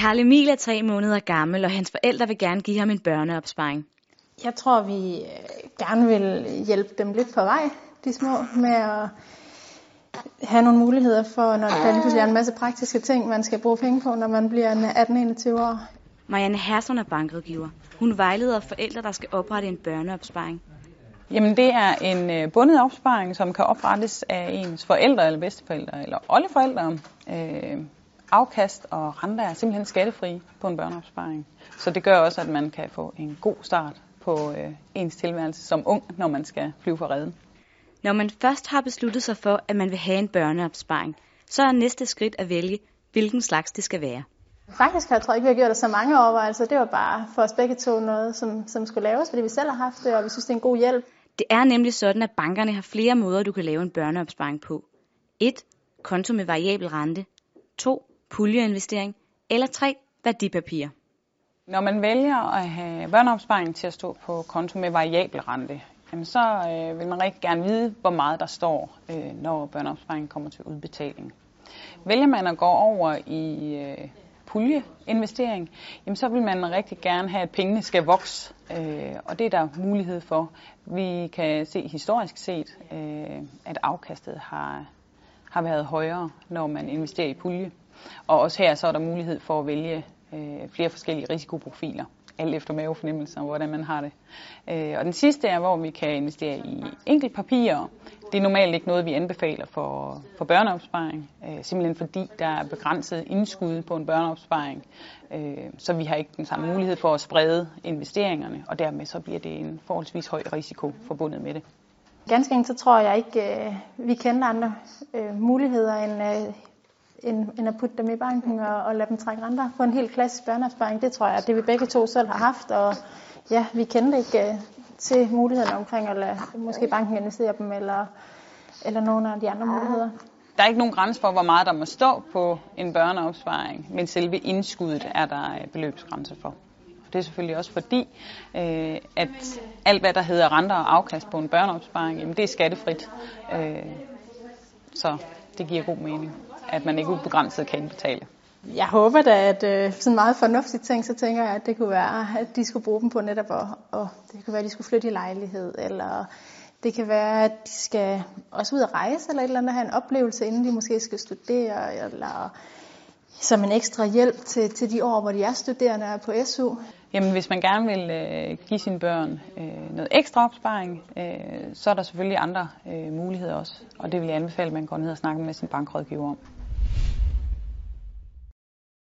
Karl Emil er tre måneder gammel, og hans forældre vil gerne give ham en børneopsparing. Jeg tror, vi øh, gerne vil hjælpe dem lidt på vej, de små, med at have nogle muligheder for, når der lige pludselig er en masse praktiske ting, man skal bruge penge på, når man bliver 18-21 år. Marianne Hersson er bankrådgiver. Hun vejleder forældre, der skal oprette en børneopsparing. Jamen det er en øh, bundet opsparing, som kan oprettes af ens forældre eller bedsteforældre eller oldeforældre. Øh, afkast og renter er simpelthen skattefri på en børneopsparing. Så det gør også, at man kan få en god start på øh, ens tilværelse som ung, når man skal flyve for redden. Når man først har besluttet sig for, at man vil have en børneopsparing, så er næste skridt at vælge, hvilken slags det skal være. Faktisk har jeg tror ikke, vi har gjort det så mange overvejelser. Det var bare for os begge to noget, som, som skulle laves, fordi vi selv har haft det, og vi synes, det er en god hjælp. Det er nemlig sådan, at bankerne har flere måder, du kan lave en børneopsparing på. 1. Konto med variabel rente. 2. Puljeinvestering. Eller 3. værdipapirer. Når man vælger at have børneopsparing til at stå på konto med variabel rente, jamen så øh, vil man rigtig gerne vide, hvor meget der står, øh, når børneopsparingen kommer til udbetaling. Vælger man at gå over i øh, puljeinvestering, jamen så vil man rigtig gerne have, at pengene skal vokse, øh, og det er der mulighed for. Vi kan se historisk set, øh, at afkastet har, har været højere, når man investerer i pulje. Og også her så er der mulighed for at vælge øh, flere forskellige risikoprofiler alt efter mavefornemmelser, hvordan man har det. Øh, og den sidste er, hvor vi kan investere i enkeltpapirer. Det er normalt ikke noget, vi anbefaler for, for børneopsparing, øh, simpelthen fordi der er begrænset indskud på en børneopsparing, øh, så vi har ikke den samme mulighed for at sprede investeringerne, og dermed så bliver det en forholdsvis høj risiko forbundet med det. Ganske enkelt så tror jeg ikke, øh, vi kender andre øh, muligheder end øh, end, end at putte dem i banken og, og lade dem trække renter. på en helt klassisk børneopsparing, det tror jeg, at det vi begge to selv har haft, og ja, vi kendte ikke uh, til mulighederne omkring at lade måske banken investere dem, eller, eller nogle af de andre muligheder. Der er ikke nogen grænse for, hvor meget der må stå på en børneopsparing, men selve indskuddet er der øh, beløbsgrænse for. Det er selvfølgelig også fordi, øh, at alt hvad der hedder renter og afkast på en børneopsparing, jamen det er skattefrit. Øh, så det giver god mening at man ikke ubegrænset kan indbetale. Jeg håber da, at øh, sådan meget fornuftigt ting, så tænker jeg, at det kunne være, at de skulle bruge dem på netop, og, og det kunne være, at de skulle flytte i lejlighed, eller det kan være, at de skal også ud og rejse, eller et eller andet, have en oplevelse, inden de måske skal studere, eller som en ekstra hjælp til, til de år, hvor de er studerende og er på SU. Jamen, hvis man gerne vil øh, give sine børn øh, noget ekstra opsparing, øh, så er der selvfølgelig andre øh, muligheder også. Og det vil jeg anbefale, at man går ned og snakker med sin bankrådgiver om.